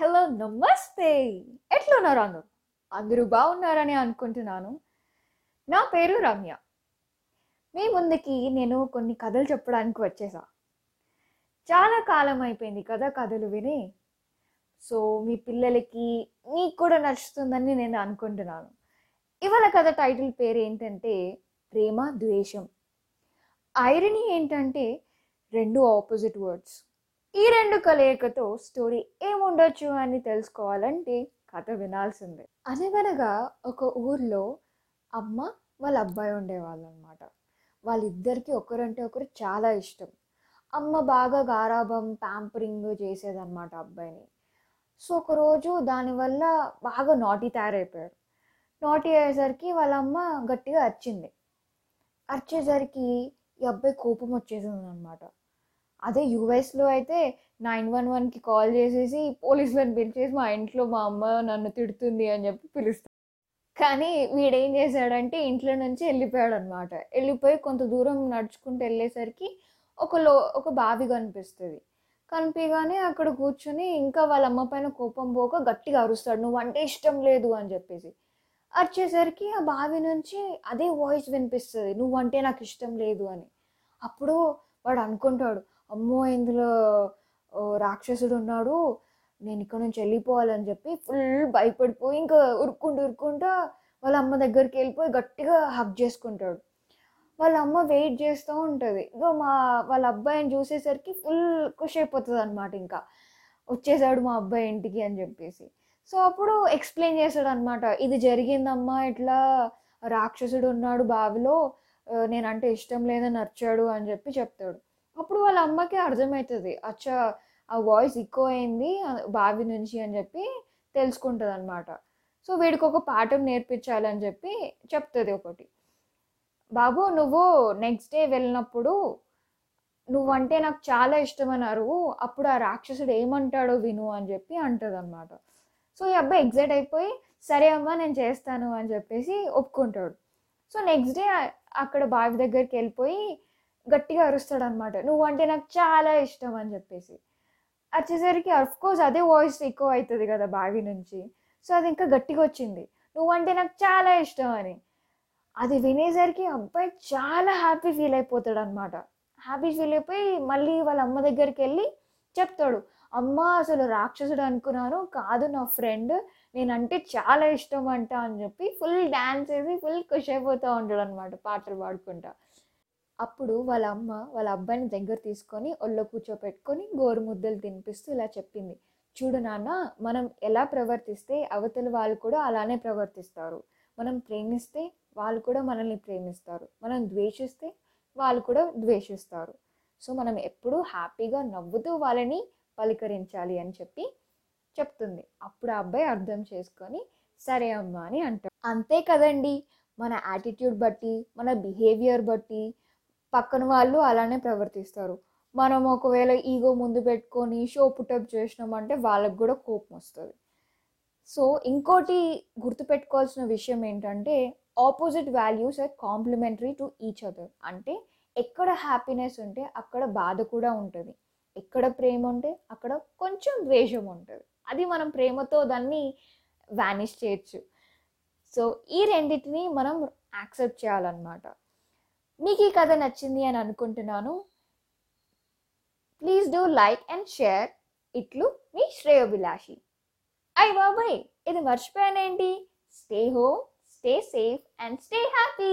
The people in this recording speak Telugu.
హలో నమస్తే. ఎట్లున్నారు అందరూ? అందరూ బాగున్నారని అనుకుంటున్నాను. నా పేరు రమ్య. మీ ముందుకి నేను కొన్ని కథలు చెప్పడానికి వచ్చేసా. చాలా కాలం అయిపోయింది కదా కథలు విని. సో మీ పిల్లలకి మీకు కూడా నచ్చుతుందని నేను అనుకుంటున్నాను. ఇవాళ కథ టైటిల్ పేరు ఏంటంటే ప్రేమ ద్వేషం. ఐరనీ ఏంటంటే రెండు ఆపోజిట్ వర్డ్స్. ఈ రెండు కలయికతో స్టోరీ ఏముండొచ్చు అని తెలుసుకోవాలంటే కథ వినాల్సిందే. అనగనగా ఒక ఊర్లో అమ్మ వాళ్ళ అబ్బాయి ఉండేవాళ్ళు అనమాట వాళ్ళిద్దరికీ ఒకరంటే ఒకరు చాలా ఇష్టం. అమ్మ బాగా గారాభం ప్యాంపరింగ్ చేసేదన్నమాట అబ్బాయిని. సో ఒకరోజు దానివల్ల బాగా నాటి తయారైపోయారు. నాటి అయ్యేసరికి వాళ్ళ అమ్మ గట్టిగా అరిచింది. అరిచేసరికి ఈ అబ్బాయి కోపం వచ్చేసింది అనమాట అదే యూఎస్లో అయితే నైన్ వన్ వన్కి కాల్ చేసేసి పోలీసులను పిలిచేసి మా ఇంట్లో మా అమ్మ నన్ను తిడుతుంది అని చెప్పి పిలుస్తాడు కానీ వీడేం చేశాడంటే ఇంట్లో నుంచి వెళ్ళిపోయాడు అనమాట వెళ్ళిపోయి కొంత దూరం నడుచుకుంటూ వెళ్ళేసరికి ఒక లో ఒక బావి కనిపిస్తుంది. కనిపించగానే అక్కడ కూర్చొని ఇంకా వాళ్ళ అమ్మ పైన కోపం పోక గట్టిగా అరుస్తాడు నువ్వు అంటే ఇష్టం లేదు అని చెప్పేసి. అరిచేసరికి ఆ బావి నుంచి అదే వాయిస్ వినిపిస్తుంది నువ్వంటే నాకు ఇష్టం లేదు అని. అప్పుడు వాడు అనుకుంటాడు అమ్మో ఇందులో ఓ రాక్షసుడు ఉన్నాడు నేను ఇక్కడ నుంచి వెళ్ళిపోవాలని చెప్పి ఫుల్ భయపడిపోయి ఇంకా ఉరుక్కుంటూ ఉరుక్కుంటూ వాళ్ళ అమ్మ దగ్గరికి వెళ్ళిపోయి గట్టిగా హక్ చేసుకుంటాడు. వాళ్ళ అమ్మ వెయిట్ చేస్తూ ఉంటుంది. ఇగో మా వాళ్ళ అబ్బాయిని చూసేసరికి ఫుల్ ఖుషి అయిపోతుంది అనమాట ఇంకా. వచ్చేసాడు మా అబ్బాయి ఇంటికి అని చెప్పేసి. సో అప్పుడు ఎక్స్ప్లెయిన్ చేస్తాడు అనమాట ఇది జరిగిందమ్మా ఇట్లా రాక్షసుడు ఉన్నాడు బావిలో నేనంటే ఇష్టం లేదని నచ్చాడు అని చెప్పి చెప్తాడు. అప్పుడు వాళ్ళ అమ్మకి అర్థమవుతుంది అచ్చా ఆ వాయిస్ ఎక్కువ అయింది బావి నుంచి అని చెప్పి తెలుసుకుంటుంది అనమాట సో వీడికి ఒక పాఠం నేర్పించాలని చెప్పి చెప్తుంది ఒకటి. బాబు నువ్వు నెక్స్ట్ డే వెళ్ళినప్పుడు నువ్వంటే నాకు చాలా ఇష్టం అన్నారు అప్పుడు ఆ రాక్షసుడు ఏమంటాడో విను అని చెప్పి అంటుంది అనమాట సో ఈ అబ్బాయి ఎగ్జైట్ అయిపోయి సరే అమ్మా నేను చేస్తాను అని చెప్పేసి ఒప్పుకుంటాడు. సో నెక్స్ట్ డే అక్కడ బావి దగ్గరికి వెళ్ళిపోయి గట్టిగా అరుస్తాడు అనమాట నువ్వంటే నాకు చాలా ఇష్టం అని చెప్పేసి. వచ్చేసరికి కోర్స్ అదే వాయిస్ ఎక్కువ అవుతుంది కదా బావి నుంచి. సో అది ఇంకా గట్టిగా వచ్చింది. నువ్వంటే నాకు చాలా ఇష్టం అని. అది వినేసరికి అబ్బాయి చాలా హ్యాపీ ఫీల్ అయిపోతాడు అనమాట హ్యాపీ ఫీల్ అయిపోయి మళ్ళీ వాళ్ళ అమ్మ దగ్గరికి వెళ్ళి చెప్తాడు. అమ్మ అసలు రాక్షసుడు అనుకున్నాను కాదు నా ఫ్రెండ్ నేనంటే చాలా ఇష్టం అంట అని చెప్పి ఫుల్ డ్యాన్స్ వేసి ఫుల్ ఖుషి అయిపోతూ ఉంటాడు అనమాట పాటలు పాడుకుంటా. అప్పుడు వాళ్ళ అమ్మ వాళ్ళ అబ్బాయిని దగ్గర తీసుకొని ఒళ్ళో కూర్చోపెట్టుకొని గోరు ముద్దలు తినిపిస్తూ ఇలా చెప్పింది. చూడు నాన్న మనం ఎలా ప్రవర్తిస్తే అవతల వాళ్ళు కూడా అలానే ప్రవర్తిస్తారు. మనం ప్రేమిస్తే వాళ్ళు కూడా మనల్ని ప్రేమిస్తారు. మనం ద్వేషిస్తే వాళ్ళు కూడా ద్వేషిస్తారు. సో మనం ఎప్పుడూ హ్యాపీగా నవ్వుతూ వాళ్ళని పలకరించాలి అని చెప్పి చెప్తుంది. అప్పుడు ఆ అబ్బాయి అర్థం చేసుకొని సరే అమ్మా అని అంటాడు. అంతే కదండి! మన యాటిట్యూడ్ బట్టి మన బిహేవియర్ బట్టి పక్కన వాళ్ళు అలానే ప్రవర్తిస్తారు. మనం ఒకవేళ ఈగో ముందు పెట్టుకొని షో పుటప్ చేసినామంటే వాళ్ళకు కూడా కోపం వస్తుంది. సో ఇంకోటి గుర్తుపెట్టుకోవాల్సిన విషయం ఏంటంటే opposite values are complementary to each other అంటే ఎక్కడ హ్యాపీనెస్ ఉంటే అక్కడ బాధ కూడా ఉంటుంది. ఎక్కడ ప్రేమ ఉంటే అక్కడ కొంచెం ద్వేషం ఉంటుంది. అది మనం ప్రేమతో దాన్ని వానిష్ చేయొచ్చు. సో ఈ రెండింటిని మనం యాక్సెప్ట్ చేయాలన్నమాట. మీకు ఈ కథ నచ్చింది అని అనుకుంటున్నాను. Please do like and share. ఇట్లు మీ శ్రేయోభిలాషి. అయ్య బాబాయ్ ఇది మర్చిపోయానేంటి? Stay home stay safe and stay happy.